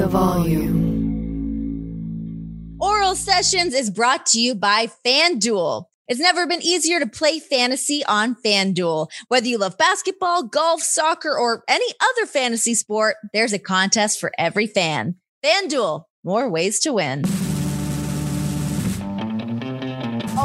the volume. Oral Sessions is brought to you by FanDuel. It's never been easier to play fantasy on FanDuel. Whether you love basketball, golf, soccer, or any other fantasy sport, there's a contest for every fan. FanDuel, more ways to win.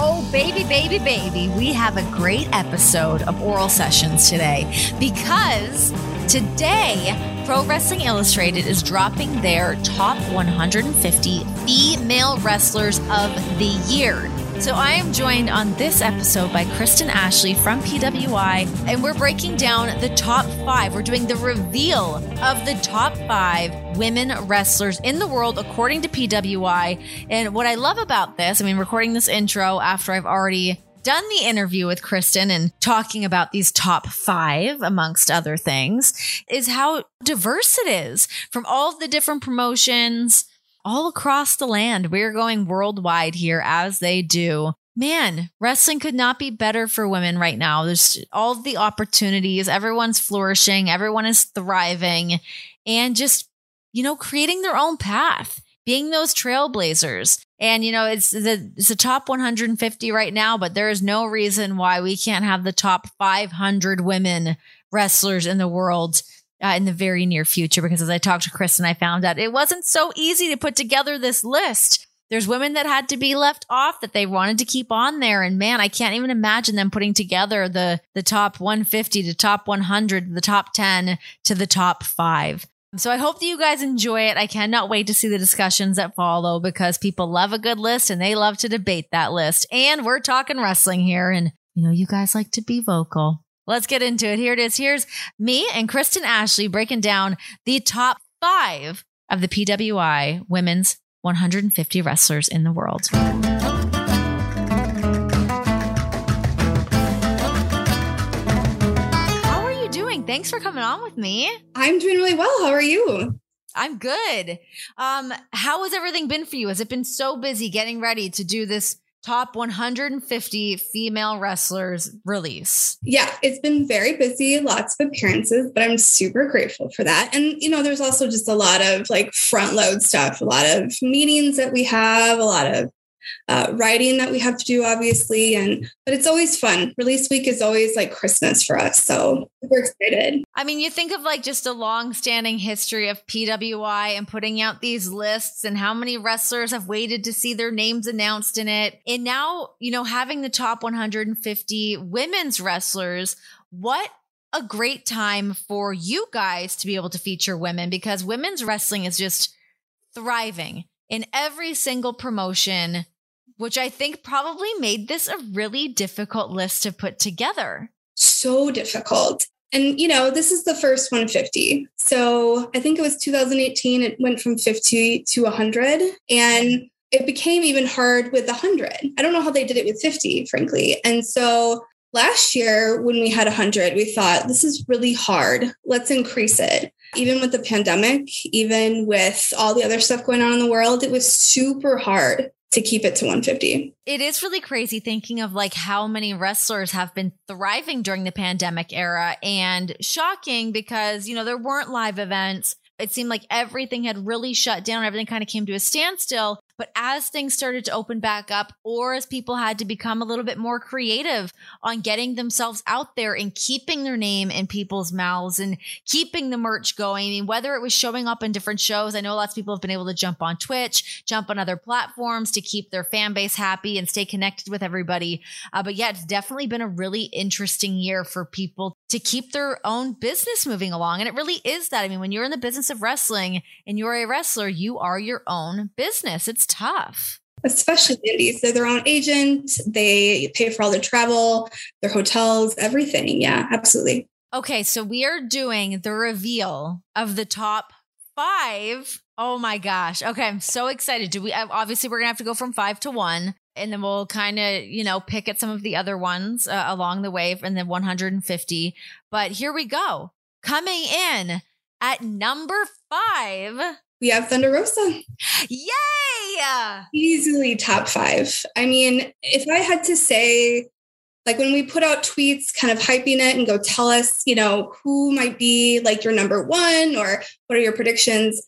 Oh, baby, baby, baby, we have a great episode of Oral Sessions today because today Pro Wrestling Illustrated is dropping their top 150 female wrestlers of the year. So I am joined on this episode by Kristen Ashley from PWI, and we're breaking down the top five. We're doing the reveal of the top five women wrestlers in the world according to PWI. And what I love about this, I mean, recording this intro after I've already done the interview with Kristen and talking about these top five, amongst other things, is how diverse it is from all the different promotions all across the land. We're going worldwide here as they do. Man, wrestling could not be better for women right now. There's all the opportunities. Everyone's flourishing. Everyone is thriving and just, you know, creating their own path, being those trailblazers. And, you know, it's the, it's the top 150 right now, but there is no reason why we can't have the top 500 women wrestlers in the world uh, in the very near future because as I talked to Chris and I found out it wasn't so easy to put together this list. There's women that had to be left off that they wanted to keep on there. And man, I can't even imagine them putting together the, the top 150 to top 100, the top 10 to the top five. So I hope that you guys enjoy it. I cannot wait to see the discussions that follow because people love a good list and they love to debate that list. And we're talking wrestling here. And, you know, you guys like to be vocal. Let's get into it. Here it is. Here's me and Kristen Ashley breaking down the top five of the PWI women's 150 wrestlers in the world. How are you doing? Thanks for coming on with me. I'm doing really well. How are you? I'm good. Um, how has everything been for you? Has it been so busy getting ready to do this top 150 female wrestlers release. Yeah, it's been very busy, lots of appearances, but I'm super grateful for that. And, you know, there's also just a lot of like front load stuff, a lot of meetings that we have, a lot of uh, writing that we have to do, obviously. And but it's always fun. Release week is always like Christmas for us, so we're excited. I mean, you think of like just a long-standing history of PWI and putting out these lists, and how many wrestlers have waited to see their names announced in it, and now you know having the top 150 women's wrestlers. What a great time for you guys to be able to feature women because women's wrestling is just thriving in every single promotion which I think probably made this a really difficult list to put together. So difficult. And, you know, this is the first 150. So I think it was 2018, it went from 50 to 100. And it became even hard with 100. I don't know how they did it with 50, frankly. And so last year, when we had 100, we thought this is really hard. Let's increase it. Even with the pandemic, even with all the other stuff going on in the world, it was super hard to keep it to 150. It is really crazy thinking of like how many wrestlers have been thriving during the pandemic era and shocking because, you know, there weren't live events. It seemed like everything had really shut down. Everything kind of came to a standstill. But as things started to open back up, or as people had to become a little bit more creative on getting themselves out there and keeping their name in people's mouths and keeping the merch going, I mean, whether it was showing up in different shows, I know lots of people have been able to jump on Twitch, jump on other platforms to keep their fan base happy and stay connected with everybody. Uh, but yeah, it's definitely been a really interesting year for people to keep their own business moving along. And it really is that. I mean, when you're in the business of wrestling and you're a wrestler, you are your own business. It's tough. Especially indies. They're their own agent. They pay for all their travel, their hotels, everything. Yeah, absolutely. Okay, so we are doing the reveal of the top five. Oh my gosh. Okay, I'm so excited. Do we obviously we're gonna have to go from five to one, and then we'll kind of you know pick at some of the other ones uh, along the way, and then 150. But here we go. Coming in at number five we have Thunder Rosa. Yay! Easily top five. I mean, if I had to say, like when we put out tweets kind of hyping it and go tell us, you know, who might be like your number one or what are your predictions?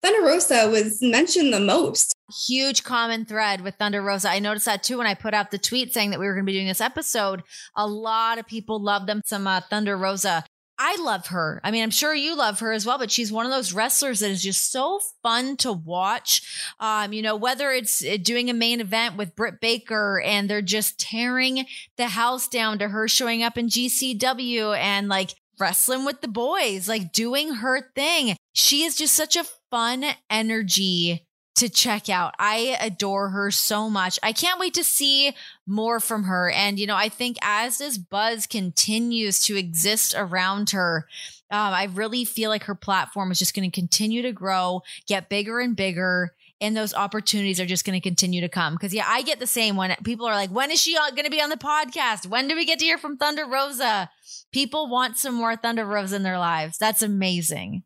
Thunder Rosa was mentioned the most. Huge common thread with Thunder Rosa. I noticed that too when I put out the tweet saying that we were going to be doing this episode. A lot of people loved them some uh, Thunder Rosa. I love her. I mean, I'm sure you love her as well, but she's one of those wrestlers that is just so fun to watch. Um, you know, whether it's uh, doing a main event with Britt Baker and they're just tearing the house down to her showing up in GCW and like wrestling with the boys, like doing her thing. She is just such a fun energy to check out. I adore her so much. I can't wait to see more from her. And, you know, I think as this buzz continues to exist around her, um, I really feel like her platform is just going to continue to grow, get bigger and bigger. And those opportunities are just going to continue to come. Cause yeah, I get the same when people are like, when is she going to be on the podcast? When do we get to hear from Thunder Rosa? People want some more Thunder Rosa in their lives. That's amazing.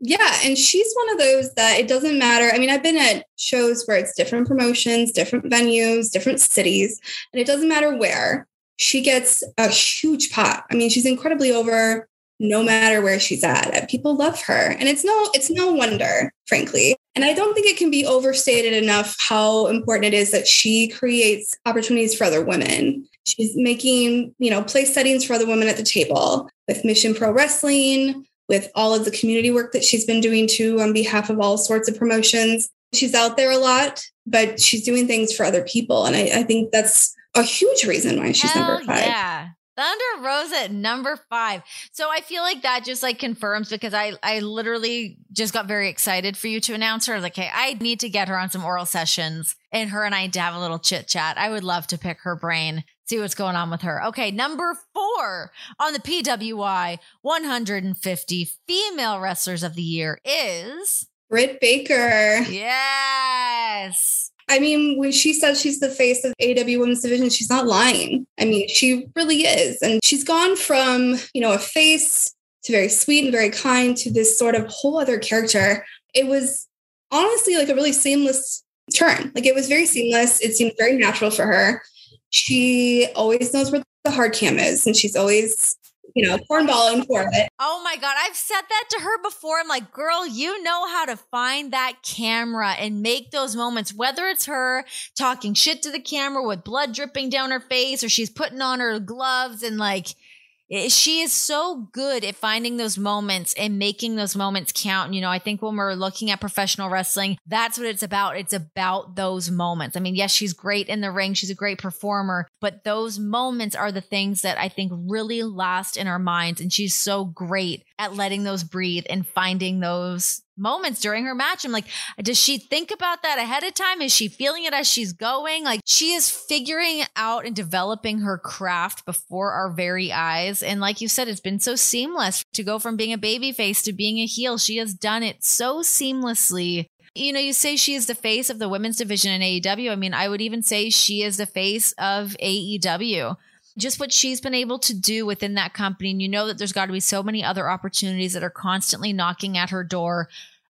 Yeah, and she's one of those that it doesn't matter. I mean, I've been at shows where it's different promotions, different venues, different cities, and it doesn't matter where. She gets a huge pot. I mean, she's incredibly over no matter where she's at. People love her. And it's no it's no wonder, frankly. And I don't think it can be overstated enough how important it is that she creates opportunities for other women. She's making, you know, place settings for other women at the table with Mission Pro Wrestling, with all of the community work that she's been doing too on behalf of all sorts of promotions. She's out there a lot, but she's doing things for other people. And I, I think that's a huge reason why she's Hell number five. Yeah. Thunder Rosa at number five. So I feel like that just like confirms because I I literally just got very excited for you to announce her. Like, hey, I need to get her on some oral sessions and her and I to have a little chit chat. I would love to pick her brain see what's going on with her. Okay, number four on the PWI 150 female wrestlers of the year is Britt Baker. Yes. I mean, when she says she's the face of AEW Women's Division, she's not lying. I mean, she really is. And she's gone from, you know, a face to very sweet and very kind to this sort of whole other character. It was honestly like a really seamless turn. Like it was very seamless. It seemed very natural for her she always knows where the hard cam is and she's always you know, cornballing for it. Oh my God. I've said that to her before. I'm like, girl, you know how to find that camera and make those moments, whether it's her talking shit to the camera with blood dripping down her face or she's putting on her gloves and like, she is so good at finding those moments and making those moments count. You know, I think when we're looking at professional wrestling, that's what it's about. It's about those moments. I mean, yes, she's great in the ring. She's a great performer, but those moments are the things that I think really last in our minds. And she's so great at letting those breathe and finding those moments during her match. I'm like, does she think about that ahead of time? Is she feeling it as she's going? Like she is figuring out and developing her craft before our very eyes. And like you said, it's been so seamless to go from being a baby face to being a heel. She has done it so seamlessly. You know, you say she is the face of the women's division in AEW. I mean, I would even say she is the face of AEW just what she's been able to do within that company. And you know that there's got to be so many other opportunities that are constantly knocking at her door.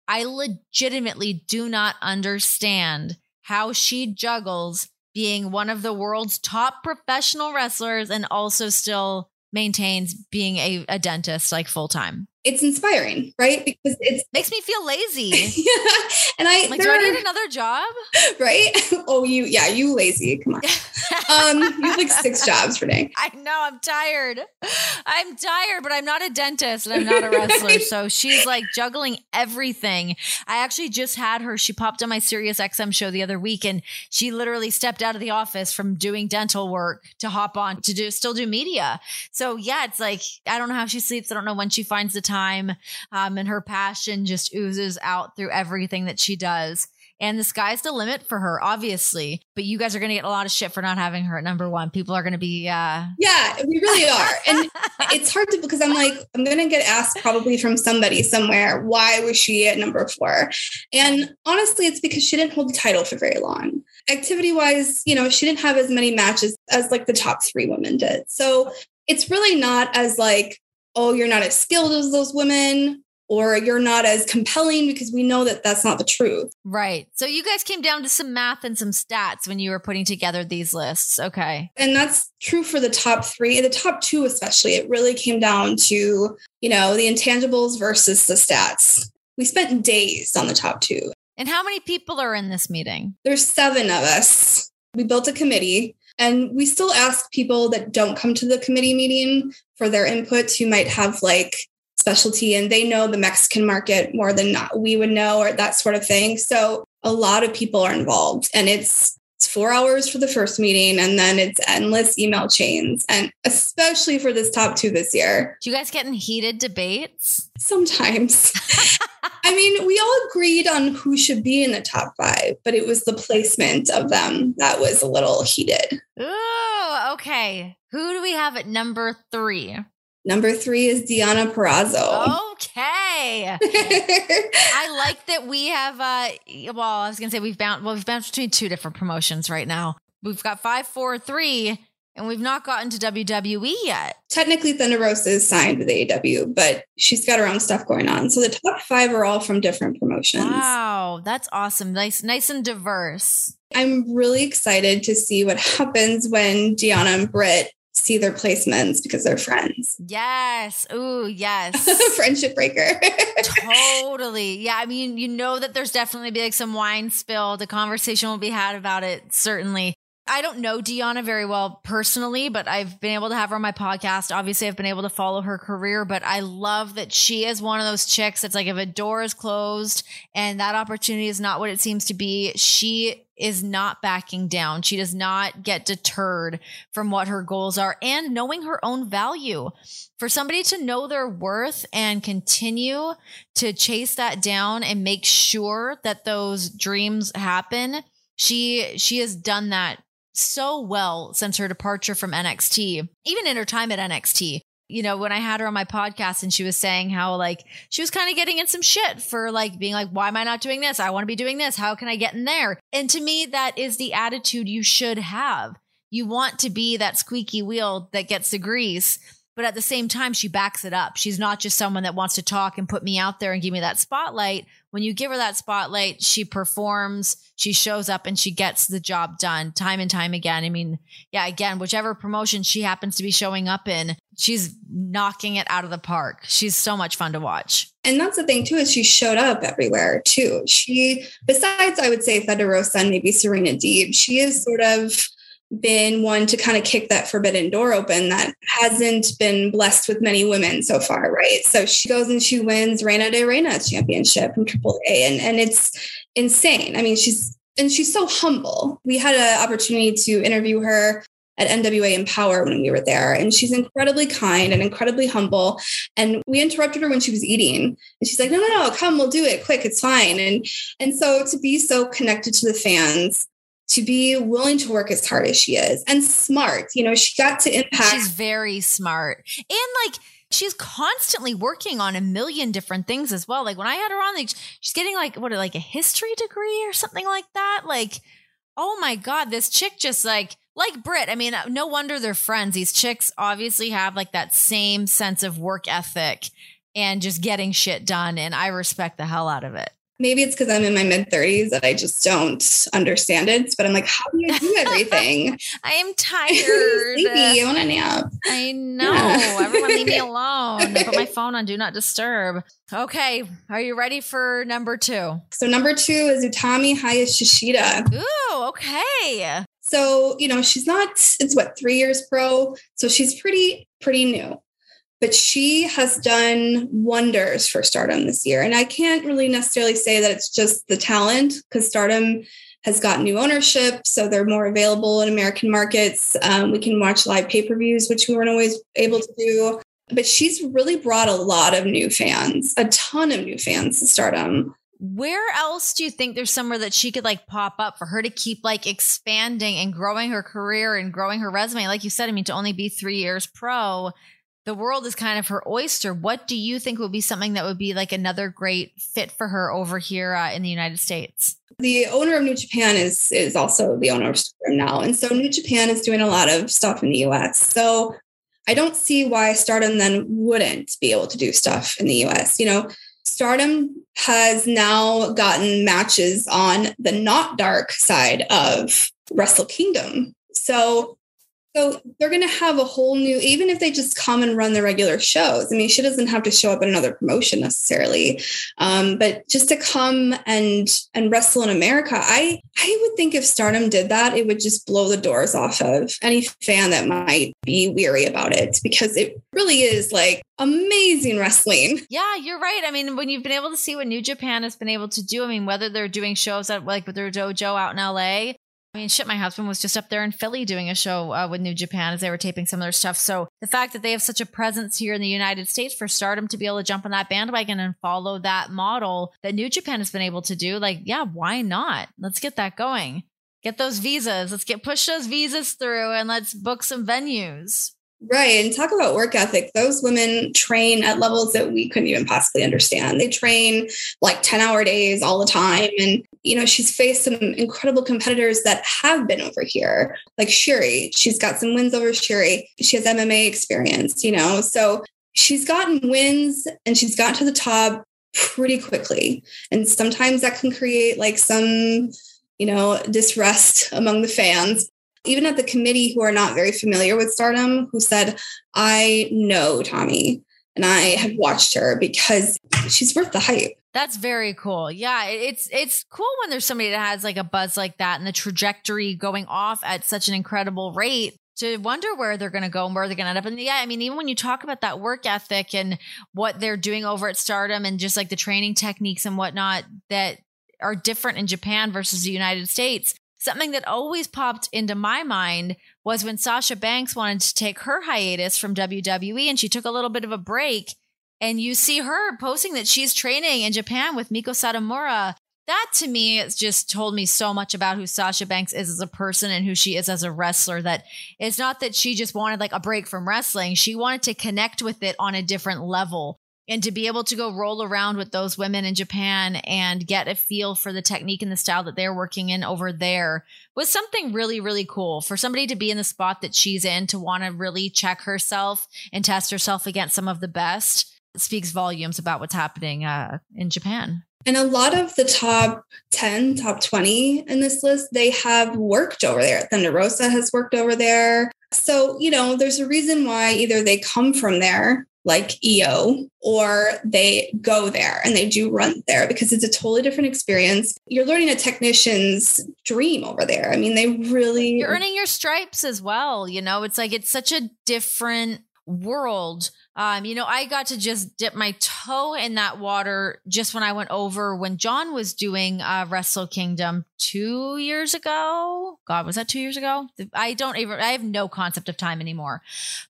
I legitimately do not understand how she juggles being one of the world's top professional wrestlers and also still maintains being a, a dentist like full time it's inspiring, right? Because it makes me feel lazy. yeah. And I like, do I need another job? Right? Oh, you yeah, you lazy. Come on. um, you have like six jobs for day. I know, I'm tired. I'm tired, but I'm not a dentist and I'm not a wrestler. so she's like juggling everything. I actually just had her, she popped on my Sirius XM show the other week and she literally stepped out of the office from doing dental work to hop on to do still do media. So yeah, it's like I don't know how she sleeps. I don't know when she finds the time time. Um, and her passion just oozes out through everything that she does. And the sky's the limit for her, obviously. But you guys are going to get a lot of shit for not having her at number one. People are going to be, uh... yeah, we really are. And it's hard to because I'm like, I'm going to get asked probably from somebody somewhere, why was she at number four? And honestly, it's because she didn't hold the title for very long. Activity wise, you know, she didn't have as many matches as like the top three women did. So it's really not as like oh, you're not as skilled as those women or you're not as compelling because we know that that's not the truth. Right. So you guys came down to some math and some stats when you were putting together these lists. Okay. And that's true for the top 3, the top 2 especially. It really came down to, you know, the intangibles versus the stats. we spent days on the top two. And how many people are in this meeting? There's seven of us. We built a committee and we still ask people that don't come to the committee meeting for their input who might have like specialty and they know the Mexican market more than not we would know or that sort of thing. So a lot of people are involved and it's it's four hours for the first meeting and then it's endless email chains and especially for this top two this year. Do you guys get in heated debates? Sometimes i mean we all agreed on who should be in the top five but it was the placement of them that was a little heated Ooh, okay who do we have at number three Number three is Deonna Purrazzo. Okay. I like that we have uh well, I was gonna say we've bounced well, we've bounced between two different promotions right now. We've got five, four, three, and we've not gotten to WWE yet. Technically, Thunder Rosa is signed with AEW, but she's got her own stuff going on. So the top five are all from different promotions. Wow, that's awesome. Nice, nice and diverse. I'm really excited to see what happens when Deonna and Britt see their placements because they're friends. Yes. Ooh, yes. Friendship breaker. totally. Yeah. I mean, you know that there's definitely be like some wine spilled. A conversation will be had about it, certainly. I don't know Deonna very well personally, but I've been able to have her on my podcast. Obviously, I've been able to follow her career, but I love that she is one of those chicks that's like if a door is closed and that opportunity is not what it seems to be, she is not backing down. She does not get deterred from what her goals are and knowing her own value. For somebody to know their worth and continue to chase that down and make sure that those dreams happen, she she has done that so well since her departure from NXT, even in her time at NXT. You know, when I had her on my podcast and she was saying how like she was kind of getting in some shit for like being like, why am I not doing this? I want to be doing this. How can I get in there? And to me, that is the attitude you should have. You want to be that squeaky wheel that gets the grease but at the same time she backs it up. She's not just someone that wants to talk and put me out there and give me that spotlight. When you give her that spotlight she performs she shows up and she gets the job done time and time again. I mean yeah again whichever promotion she happens to be showing up in she's knocking it out of the park. She's so much fun to watch. And that's the thing too is she showed up everywhere too. She besides i would say thunder rosa and maybe serena deeb she is sort of been one to kind of kick that forbidden door open that hasn't been blessed with many women so far, right? So she goes and she wins Reina de Reina championship from AAA, and and it's insane. I mean, she's and she's so humble. We had an opportunity to interview her at NWA Empower when we were there. And she's incredibly kind and incredibly humble. And we interrupted her when she was eating. And she's like, no, no, no, come, we'll do it quick. It's fine. And and so to be so connected to the fans to be willing to work as hard as she is and smart. You know, she got to impact. She's very smart. And like, she's constantly working on a million different things as well. Like when I had her on, like she's getting like what like a history degree or something like that. Like, oh my God, this chick just like like Britt. I mean, uh, no wonder they're friends. These chicks obviously have like that same sense of work ethic and just getting shit done. And I respect the hell out of it maybe it's because I'm in my mid 30s that I just don't understand it. But I'm like, how do you do everything? I am tired. Sleepy. I want a nap. I know. Yeah. Everyone leave me alone. Put my phone on do not disturb. Okay. Are you ready for number two? So number two is Utami Hayashishita. Ooh, okay. So, you know, she's not, it's what, three years pro. So she's pretty, pretty new but she has done wonders for Stardom this year. And I can't really necessarily say that it's just the talent because Stardom has got new ownership, so they're more available in American markets. Um, we can watch live pay per views, which we weren't always able to do. But she's really brought a lot of new fans, a ton of new fans to Stardom. Where else do you think there's somewhere that she could like pop up for her to keep like expanding and growing her career and growing her resume? Like you said, I mean, to only be three years pro, the world is kind of her oyster. What do you think would be something that would be like another great fit for her over here uh, in the United States? The owner of New Japan is is also the owner of Stardom now, and so New Japan is doing a lot of stuff in the U.S. So I don't see why Stardom then wouldn't be able to do stuff in the U.S. You know, Stardom has now gotten matches on the not dark side of Wrestle Kingdom. So So they're going to have a whole new, even if they just come and run the regular shows. I mean, she doesn't have to show up in another promotion necessarily, um, but just to come and and wrestle in America, I I would think if Stardom did that, it would just blow the doors off of any fan that might be weary about it because it really is like amazing wrestling. Yeah, you're right. I mean, when you've been able to see what New Japan has been able to do, I mean, whether they're doing shows at like with their dojo out in LA I mean, shit, my husband was just up there in Philly doing a show uh, with New Japan as they were taping some of their stuff. So the fact that they have such a presence here in the United States for stardom to be able to jump on that bandwagon and follow that model that New Japan has been able to do, like, yeah, why not? Let's get that going. Get those visas. Let's get push those visas through and let's book some venues. Right. And talk about work ethic. Those women train at levels that we couldn't even possibly understand. They train like 10 hour days all the time. And, you know, she's faced some incredible competitors that have been over here, like Syuri. She's got some wins over Syuri. She has MMA experience, you know. So she's gotten wins and she's gotten to the top pretty quickly. And sometimes that can create like some you know, disrest among the fans even at the committee who are not very familiar with stardom who said i know tommy and i have watched her because she's worth the hype that's very cool. Yeah, it's it's cool when there's somebody that has like a buzz like that and the trajectory going off at such an incredible rate to wonder where they're going to go and where they're going to end up. And yeah, I mean, even when you talk about that work ethic and what they're doing over at Stardom and just like the training techniques and whatnot that are different in Japan versus the United States, Something that always popped into my mind was when Sasha Banks wanted to take her hiatus from WWE and she took a little bit of a break. And you see her posting that she's training in Japan with Meiko Satomura. That to me has just told me so much about who Sasha Banks is as a person and who she is as a wrestler. That it's not that she just wanted like a break from wrestling. She wanted to connect with it on a different level and to be able to go roll around with those women in Japan and get a feel for the technique and the style that they're working in over there was something really, really cool for somebody to be in the spot that she's in to want to really check herself and test herself against some of the best speaks volumes about what's happening uh, in Japan. And a lot of the top 10, top 20 in this list, they have worked over there. Thunder Rosa has worked over there. So, you know, there's a reason why either they come from there like Io, or they go there and they do run there because it's a totally different experience. You're learning a technician's dream over there. I mean, they really. You're earning your stripes as well. You know, it's like it's such a different world um, you know, I got to just dip my toe in that water just when I went over when Jon was doing uh, Wrestle Kingdom two years ago. God, was that two years ago? I don't even, I have no concept of time anymore.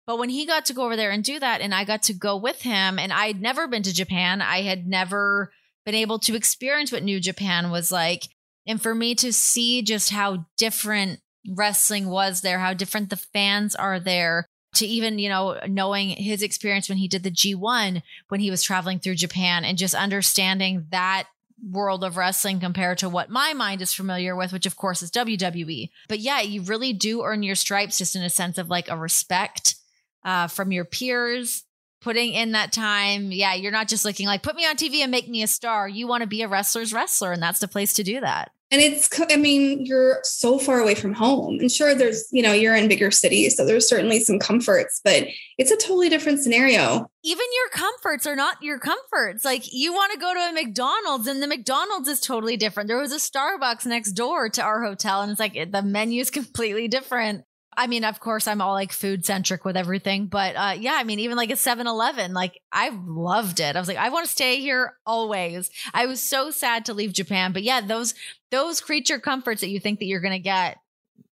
But when he got to go over there and do that, and I got to go with him, and I'd never been to Japan, I had never been able to experience what New Japan was like. And for me to see just how different wrestling was there, how different the fans are there, to even, you know, knowing his experience when he did the G1 when he was traveling through Japan and just understanding that world of wrestling compared to what my mind is familiar with, which of course is WWE. But yeah, you really do earn your stripes just in a sense of like a respect uh, from your peers, putting in that time. Yeah, you're not just looking like, put me on TV and make me a star. You want to be a wrestler's wrestler, and that's the place to do that. And it's, I mean, you're so far away from home. And sure, there's, you know, you're in bigger cities. So there's certainly some comforts, but it's a totally different scenario. Even your comforts are not your comforts. Like you want to go to a McDonald's and the McDonald's is totally different. There was a Starbucks next door to our hotel and it's like the menu is completely different. I mean, of course, I'm all like food centric with everything, but uh, yeah, I mean, even like a 7 Eleven, like I loved it. I was like, I want to stay here always. I was so sad to leave Japan, but yeah, those those creature comforts that you think that you're going to get,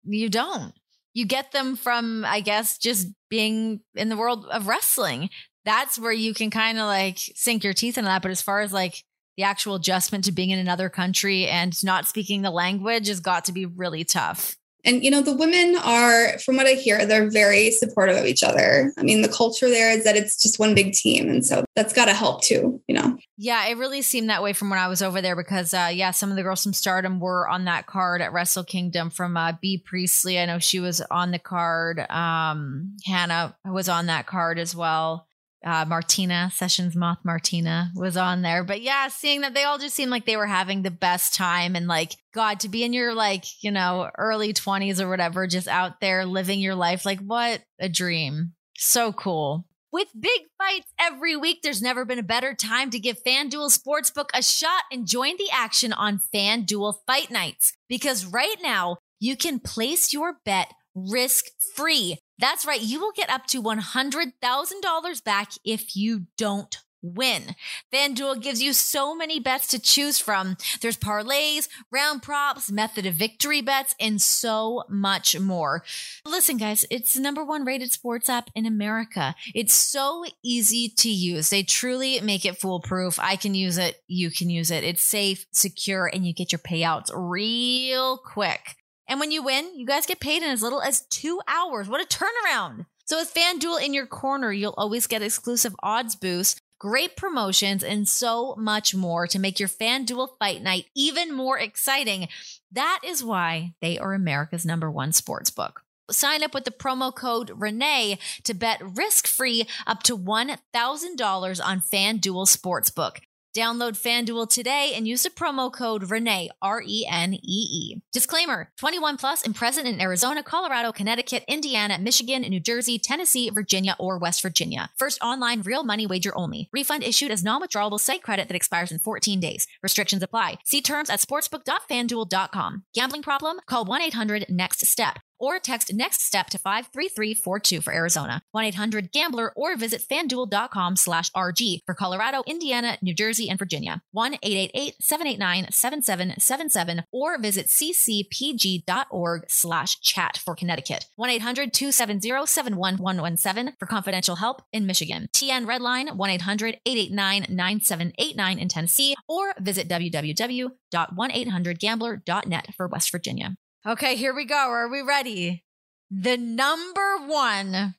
you don't. You get them from, I guess, just being in the world of wrestling. That's where you can kind of like sink your teeth into that. But as far as like the actual adjustment to being in another country and not speaking the language has got to be really tough. And, you know, the women are, from what I hear, they're very supportive of each other. I mean, the culture there is that it's just one big team. And so that's got to help too, you know? Yeah, it really seemed that way from when I was over there because, uh, yeah, some of the girls from Stardom were on that card at Wrestle Kingdom from uh, Bea Priestley. I know she was on the card. Um, Hannah was on that card as well. Uh, Martina Sessions Moth Martina was on there. But yeah, seeing that they all just seemed like they were having the best time and like God to be in your like, you know, early 20s or whatever, just out there living your life. Like, what a dream. So cool. With big fights every week, there's never been a better time to give FanDuel Sportsbook a shot and join the action on FanDuel Fight Nights. Because right now, you can place your bet risk free that's right. You will get up to $100,000 back if you don't win. FanDuel gives you so many bets to choose from. There's parlays, round props, method of victory bets, and so much more. Listen, guys, it's the number one rated sports app in America. It's so easy to use. They truly make it foolproof. I can use it. You can use it. It's safe, secure, and you get your payouts real quick. And when you win, you guys get paid in as little as two hours. What a turnaround. So with FanDuel in your corner, you'll always get exclusive odds boosts, great promotions, and so much more to make your FanDuel fight night even more exciting. That is why they are America's number one sports book. Sign up with the promo code Renee to bet risk free up to $1,000 on FanDuel Sportsbook. Download FanDuel today and use the promo code Renee, R E N E E. Disclaimer 21 plus and present in Arizona, Colorado, Connecticut, Indiana, Michigan, New Jersey, Tennessee, Virginia, or West Virginia. First online real money wager only. Refund issued as non withdrawable site credit that expires in 14 days. Restrictions apply. See terms at sportsbook.fanduel.com. Gambling problem? Call 1 800 NEXT STEP or text next step to 53342 for Arizona, 1-800-GAMBLER or visit fanduel.com slash RG for Colorado, Indiana, New Jersey, and Virginia, 1-888-789-7777 or visit ccpg.org slash chat for Connecticut, 1-800-270-71117 for confidential help in Michigan, TN Redline, 1-800-889-9789 in Tennessee, or visit www.1800gambler.net for West Virginia. Okay, here we go. Are we ready? The number one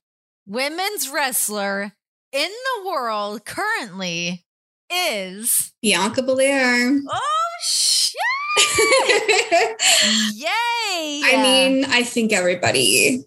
women's wrestler in the world currently is Bianca Belair. Oh shit! Yay! I mean, I think everybody,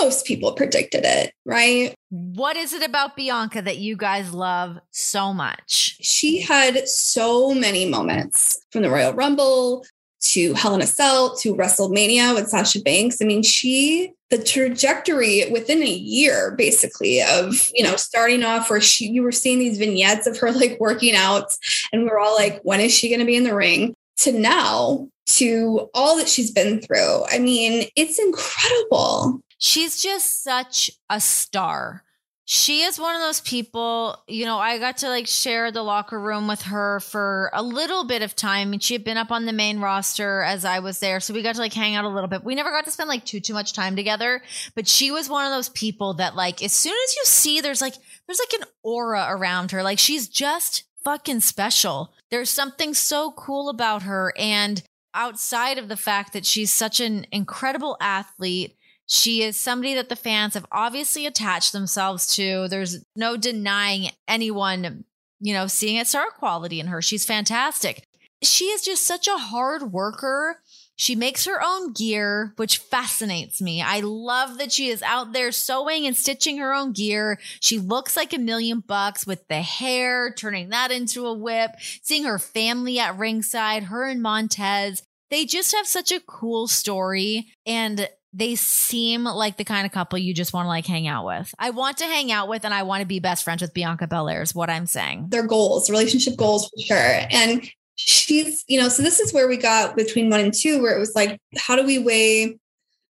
most people predicted it, right? What is it about Bianca that you guys love so much? She had so many moments from the Royal Rumble to Hell in a Cell to WrestleMania with Sasha Banks. I mean, she the trajectory within a year basically of you know starting off where she you were seeing these vignettes of her like working out and we are all like when is she going to be in the ring? To now to all that she's been through i mean it's incredible. She's just such a star she is one of those people, you know, I got to like share the locker room with her for a little bit of time. And she had been up on the main roster as I was there. So we got to like hang out a little bit. We never got to spend like too, too much time together. But she was one of those people that like, as soon as you see, there's like, there's like an aura around her. Like she's just fucking special. There's something so cool about her. And outside of the fact that she's such an incredible athlete, she is somebody that the fans have obviously attached themselves to. There's no denying anyone, you know, seeing a star quality in her. She's fantastic. She is just such a hard worker. She makes her own gear, which fascinates me. I love that she is out there sewing and stitching her own gear. She looks like a million bucks with the hair, turning that into a whip, seeing her family at ringside, her and Montez. They just have such a cool story. And they seem like the kind of couple you just want to like hang out with. I want to hang out with and I want to be best friends with Bianca Belair is what I'm saying. Their goals, relationship goals for sure. And she's, you know, so this is where we got between one and two, where it was like, how do we weigh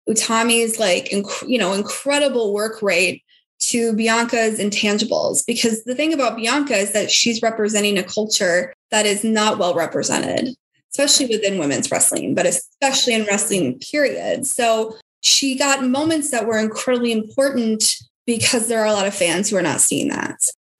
Utami's like, inc- you know, incredible work rate to Bianca's intangibles? Because the thing about Bianca is that she's representing a culture that is not well represented especially within women's wrestling, but especially in wrestling, period. So she got moments that were incredibly important because there are a lot of fans who are not seeing that.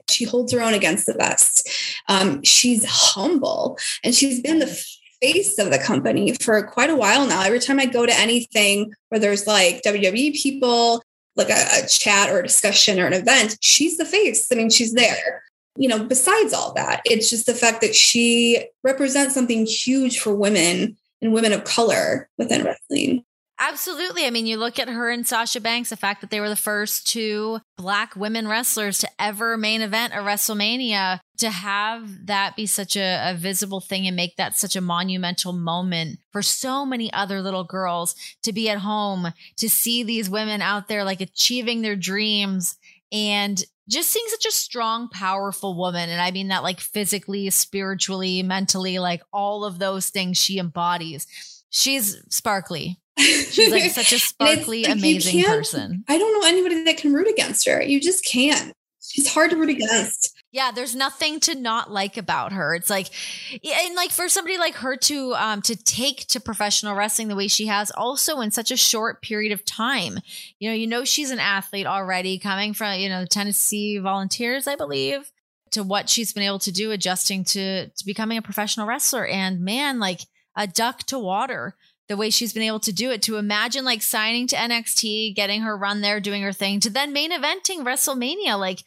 She holds her own against the best. Um, she's humble and she's been the face of the company for quite a while now. Every time I go to anything where there's like WWE people, like a, a chat or a discussion or an event, she's the face. I mean, she's there. You know, besides all that, it's just the fact that she represents something huge for women and women of color within wrestling. Absolutely. I mean, you look at her and Sasha Banks, the fact that they were the first two black women wrestlers to ever main event a WrestleMania, to have that be such a, a, visible thing and make that such a monumental moment for so many other little girls to be at home, to see these women out there like achieving their dreams and just seeing such a strong, powerful woman. And I mean that like physically, spiritually, mentally, like all of those things she embodies. She's sparkly. She's like such a sparkly, like amazing person. I don't know anybody that can root against her. You just can't. She's hard to root against. Yeah, there's nothing to not like about her. It's like, and like for somebody like her to um to take to professional wrestling the way she has, also in such a short period of time. You know, you know she's an athlete already, coming from you know the Tennessee Volunteers, I believe, to what she's been able to do, adjusting to to becoming a professional wrestler. And man, like a duck to water the way she's been able to do it to imagine like signing to NXT, getting her run there, doing her thing, to then main eventing WrestleMania. Like,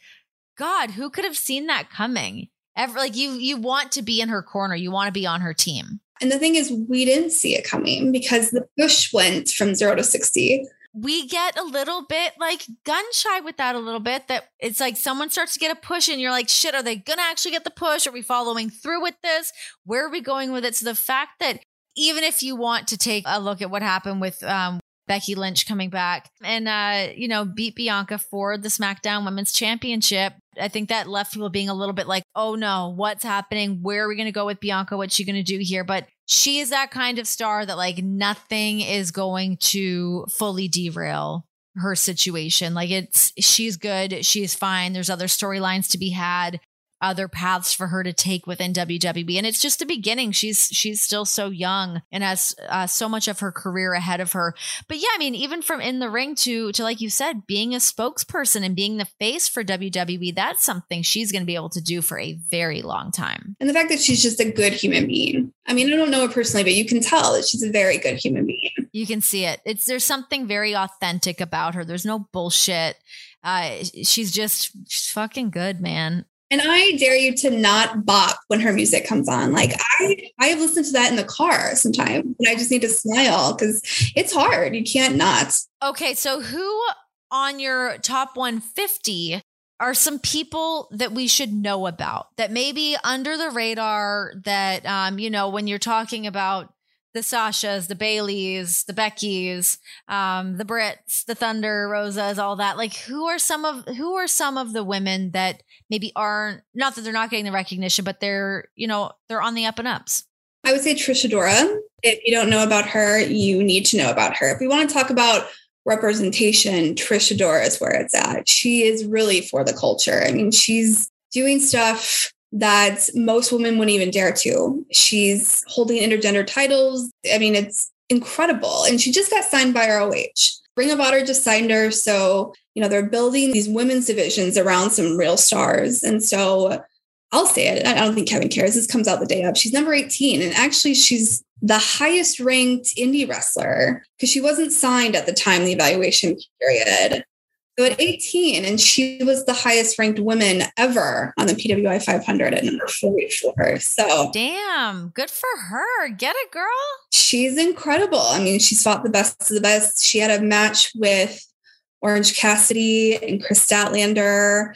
God, who could have seen that coming? Ever like you you want to be in her corner, you want to be on her team. And the thing is, we didn't see it coming because the push went from zero to 60. We get a little bit like gun shy with that a little bit. That it's like someone starts to get a push and you're like, shit, are they to actually get the push? Are we following through with this? Where are we going with it? So the fact that even if you want to take a look at what happened with um, Becky Lynch coming back and uh, you know beat Bianca for the SmackDown Women's Championship. I think that left people being a little bit like, "Oh no, what's happening? Where are we going to go with Bianca? What's she going to do here?" But she is that kind of star that like nothing is going to fully derail her situation. Like it's she's good, she's fine. There's other storylines to be had other paths for her to take within WWE. And it's just the beginning. She's she's still so young and has uh, so much of her career ahead of her. But yeah, I mean, even from in the ring to to like you said, being a spokesperson and being the face for WWE, that's something she's going to be able to do for a very long time. And the fact that she's just a good human being. I mean, I don't know her personally, but you can tell that she's a very good human being. You can see it. It's there's something very authentic about her. There's no bullshit. Uh, she's just she's fucking good, man. And I dare you to not bop when her music comes on. Like I, I have listened to that in the car sometimes, and I just need to smile because it's hard. You can't not. Okay, so who on your top 150 are some people that we should know about that maybe under the radar that um, you know when you're talking about the Sashas, the Bayleys, the Beckys, um, the Britts, the Thunder Rosas, all that. Like, who are some of who are some of the women that maybe aren't not that they're not getting the recognition, but they're you know they're on the up and ups. I would say Trish Adora. If you don't know about her, you need to know about her. If we want to talk about representation, Trish Adora is where it's at. She is really for the culture. I mean, she's doing stuff that most women wouldn't even dare to. She's holding intergender titles. I mean, it's incredible. And she just got signed by ROH. Ring of Honor just signed her. So, you know, they're building these women's divisions around some real stars. And so I'll say it. I don't think Kevin cares. This comes out the day of. She's number 18. And actually, she's the highest ranked indie wrestler because she wasn't signed at the time the evaluation period. So at 18, and she was the highest ranked woman ever on the PWI 500 at number 44. So, damn, good for her. Get it, girl. She's incredible. I mean, she's fought the best of the best. She had a match with Orange Cassidy and Kris Statlander.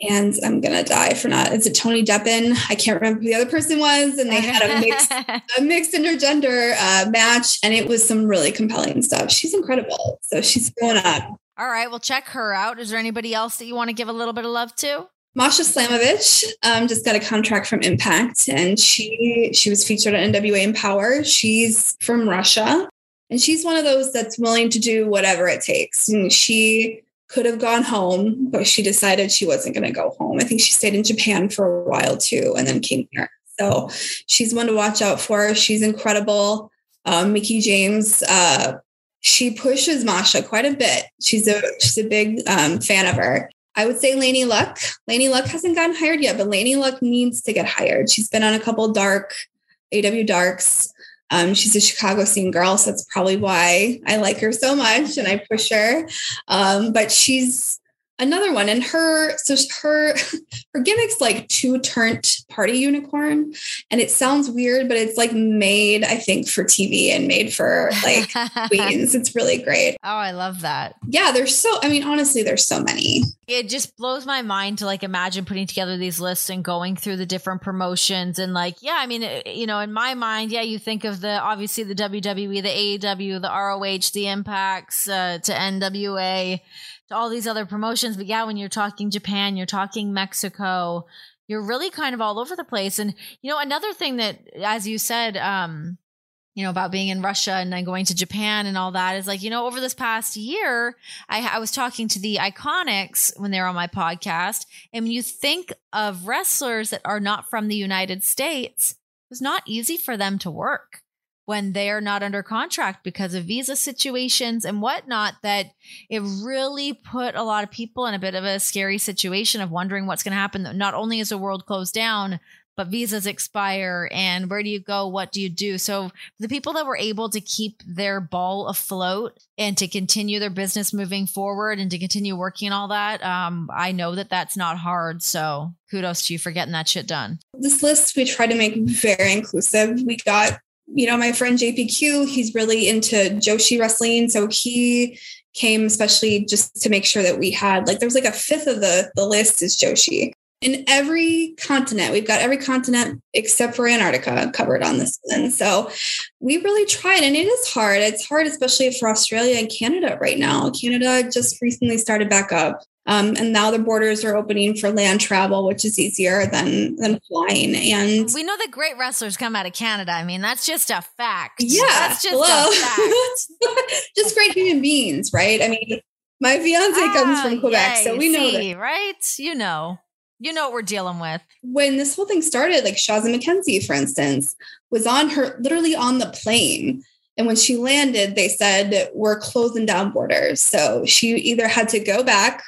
And I'm gonna die for not. Is it Tony Deppen? I can't remember who the other person was. And they had a mixed, a mixed intergender uh, match, and it was some really compelling stuff. She's incredible. So she's going up. All right, well, check her out. Is there anybody else that you want to give a little bit of love to? Masha Slamovich um, just got a contract from Impact, and she she was featured on NWA Empower. She's from Russia, and she's one of those that's willing to do whatever it takes. And she could have gone home, but she decided she wasn't going to go home. I think she stayed in Japan for a while too, and then came here. So she's one to watch out for. She's incredible. Um, Mickie James uh, she pushes Masha quite a bit. She's a she's a big um, fan of her. I would say Laynie Luck. Laynie Luck hasn't gotten hired yet, but Laynie Luck needs to get hired. She's been on a couple dark AEW darks. Um, she's a Chicago scene girl, so that's probably why I like her so much and I push her. Um, but she's another one and her so her her gimmick's like two turned party unicorn and it sounds weird but it's like made i think for tv and made for like queens. It's really great. Oh i love that. Yeah there's so i mean honestly there's so many. It just blows my mind to like imagine putting together these lists and going through the different promotions and like yeah i mean you know in my mind yeah you think of the obviously the wwe the aew the roh the impacts uh, to nwa all these other promotions. But yeah, when you're talking Japan, you're talking Mexico, you're really kind of all over the place. And, you know, another thing that, as you said, um, you know, about being in Russia and then going to Japan and all that is like, you know, over this past year, I, I was talking to the Iconics when they were on my podcast. And when you think of wrestlers that are not from the United States, it's not easy for them to work when they are not under contract because of visa situations and whatnot that it really put a lot of people in a bit of a scary situation of wondering what's going to happen. Not only is the world closed down but visas expire and where do you go? What do you do? So the people that were able to keep their ball afloat and to continue their business moving forward and to continue working all that um, i know that that's not hard. So kudos to you for getting that shit done. This list we try to make very inclusive. We got you know, my friend JPQ, he's really into Joshi wrestling. So he came especially just to make sure that we had like there's like a fifth of the the list is Joshi. In every continent, we've got every continent except for Antarctica covered on this one. So we really tried, and it is hard. It's hard, especially for Australia and Canada right now. Canada just recently started back up. Um, and now the borders are opening for land travel, which is easier than than flying. And we know that great wrestlers come out of Canada. I mean, that's just a fact. Yeah, that's just hello. a fact. just great human beings, right? I mean, my fiance ah, comes from Quebec, so we know that, right? You know, you know what we're dealing with. When this whole thing started, like Shazza McKenzie, for instance, was on her literally on the plane. And when she landed, they said, We're closing down borders. So she either had to go back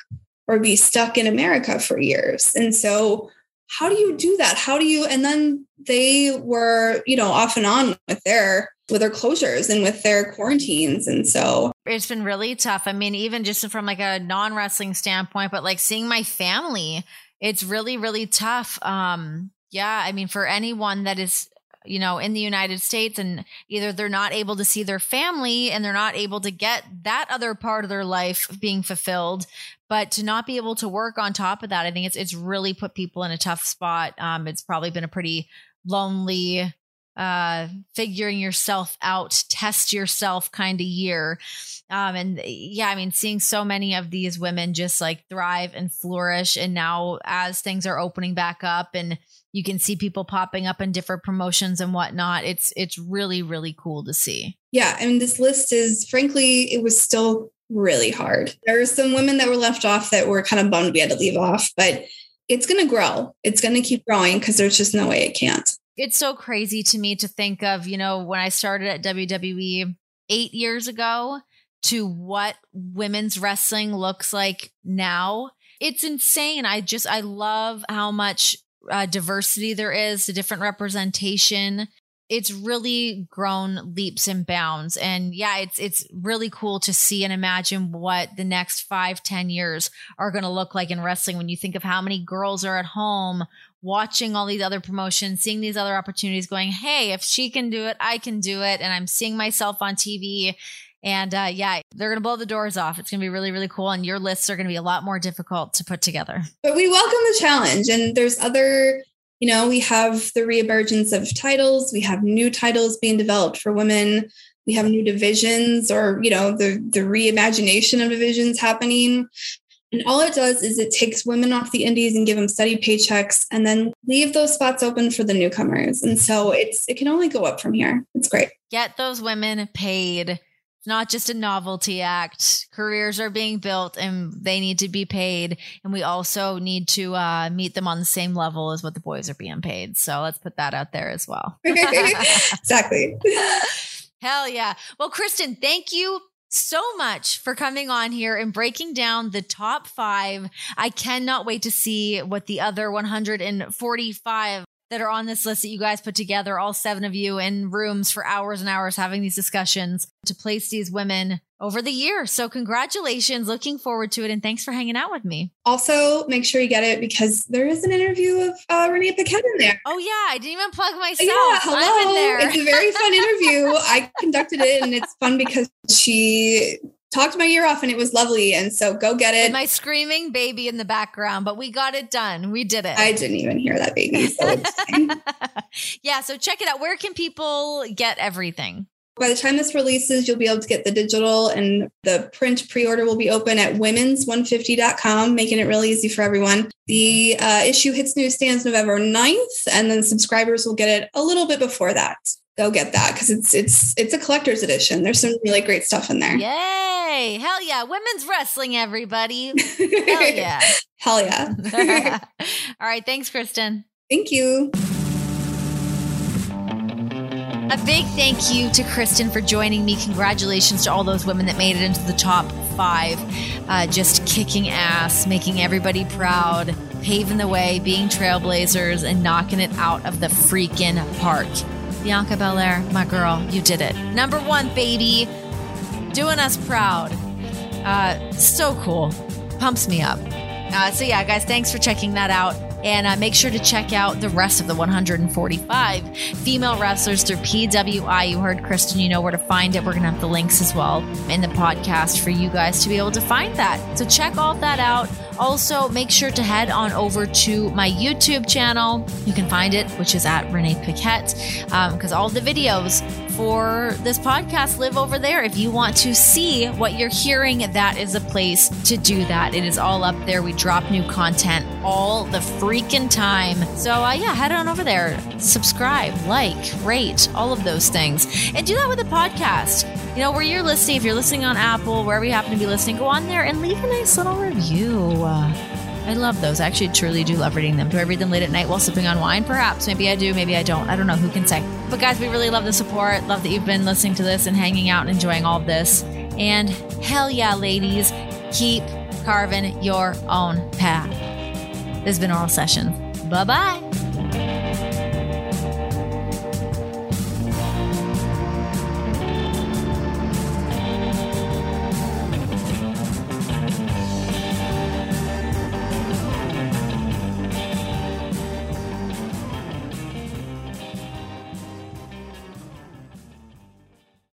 or be stuck in America for years. And so, how do you do that? How do you? And then they were, you know, off and on with their with their closures and with their quarantines and so it's been really tough i mean even just from like a non-wrestling standpoint but like seeing my family it's really really tough um yeah i mean for anyone that is you know, in the United States and either they're not able to see their family and they're not able to get that other part of their life being fulfilled, but to not be able to work on top of that, I think it's it's really put people in a tough spot. Um, it's probably been a pretty lonely uh figuring yourself out test yourself kind of year um and yeah i mean seeing so many of these women just like thrive and flourish and now as things are opening back up and you can see people popping up in different promotions and whatnot. It's it's really really cool to see. Yeah, I mean this list is frankly it was still really hard. There were some women that were left off that were kind of bummed we had to leave off, but it's going to grow. It's going to keep growing because there's just no way it can't. It's so crazy to me to think of, you know, when I started at WWE 8 years ago to what women's wrestling looks like now. It's insane. I just I love how much uh, diversity there is, the different representation. It's really grown leaps and bounds. And yeah, it's it's really cool to see and imagine what the next five, ten years are going to look like in wrestling when you think of how many girls are at home watching all these other promotions, seeing these other opportunities, going, hey, if she can do it, I can do it. And I'm seeing myself on TV and uh, yeah, they're going to blow the doors off. It's going to be really, really cool. And your lists are going to be a lot more difficult to put together. But we welcome the challenge. And there's other, you know, we have the reemergence of titles, we have new titles being developed for women. We have new divisions or, you know, the, the reimagination of divisions happening. And all it does is it takes women off the indies and give them steady paychecks and then leave those spots open for the newcomers. And so it's it can only go up from here. It's great. Get those women paid it's not just a novelty act. Careers are being built and they need to be paid. And we also need to uh, meet them on the same level as what the boys are being paid. So let's put that out there as well. exactly. Hell yeah. Well, Kristen, thank you so much for coming on here and breaking down the top five. I cannot wait to see what the other 145 that are on this list that you guys put together, all seven of you in rooms for hours and hours having these discussions to place these women over the year. So congratulations. Looking forward to it. And thanks for hanging out with me. Also, make sure you get it because there is an interview of uh, Renee Paquette in there. Oh, yeah. I didn't even plug myself. Yeah, hello. It's a very fun interview. I conducted it and it's fun because she talked my ear off and it was lovely. And so go get it. My screaming baby in the background, but we got it done. We did it. I didn't even hear that baby. So yeah. So check it out. Where can people get everything? By the time this releases, you'll be able to get the digital and the print pre order will be open at women's150.com, making it really easy for everyone. The uh, issue hits newsstands November 9th, and then subscribers will get it a little bit before that. Go get that because it's it's it's a collector's edition. There's some really great stuff in there. Yay! Hell yeah! Women's wrestling, everybody. Hell yeah! Hell yeah! All right, thanks, Kristen. Thank you. A big thank you to Kristen for joining me. Congratulations to all those women that made it into the top five. Uh, just kicking ass, making everybody proud, paving the way, being trailblazers, and knocking it out of the freaking park. Bianca Belair, my girl, you did it. Number one, baby. Doing us proud. Uh, so cool. Pumps me up. Uh, so, yeah, guys, thanks for checking that out. And uh, make sure to check out the rest of the 145 female wrestlers through PWI. You heard Kristen, you know where to find it. We're going to have the links as well in the podcast for you guys to be able to find that. So check all that out. Also, make sure to head on over to my YouTube channel. You can find it, which is at Renee Paquette, because um, all the videos for this podcast live over there. If you want to see what you're hearing, that is a place to do that. It is all up there. We drop new content all the freaking time. So, uh, yeah, head on over there, subscribe, like, rate, all of those things. And do that with the podcast. You know, where you're listening, if you're listening on Apple, wherever you happen to be listening, go on there and leave a nice little review. I love those. I actually truly do love reading them. Do I read them late at night while sipping on wine? Perhaps. Maybe I do. Maybe I don't. I don't know. Who can say? But guys, we really love the support. Love that you've been listening to this and hanging out and enjoying all of this. And hell yeah, ladies, keep carving your own path. This has been Oral Sessions. Bye bye.